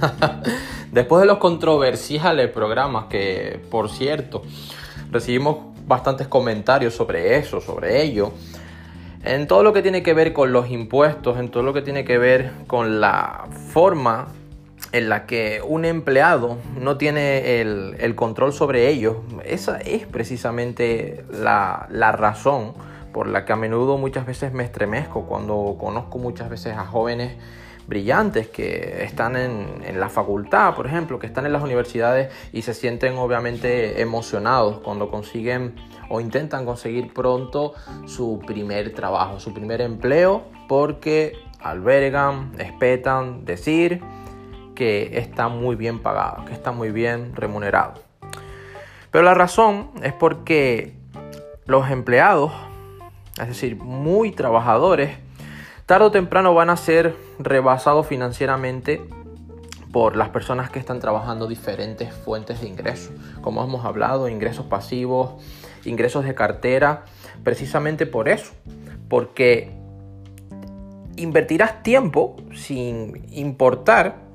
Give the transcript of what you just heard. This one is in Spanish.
Después de los controversiales programas que, por cierto, recibimos bastantes comentarios sobre eso, sobre ello, en todo lo que tiene que ver con los impuestos, en todo lo que tiene que ver con la forma en la que un empleado no tiene el, control sobre ellos, esa es precisamente la, la razón por la que a menudo muchas veces me estremezco cuando conozco muchas veces a jóvenes brillantes que están en, la facultad, por ejemplo, que están en las universidades y se sienten obviamente emocionados cuando consiguen o intentan conseguir pronto su primer trabajo, su primer empleo, porque albergan, espetan decir que está muy bien pagado, que está muy bien remunerado. Pero la razón es porque los empleados es decir, muy trabajadores, tarde o temprano van a ser rebasados financieramente por las personas que están trabajando diferentes fuentes de ingresos. Como hemos hablado, ingresos pasivos, ingresos de cartera, precisamente por eso, porque invertirás tiempo sin importar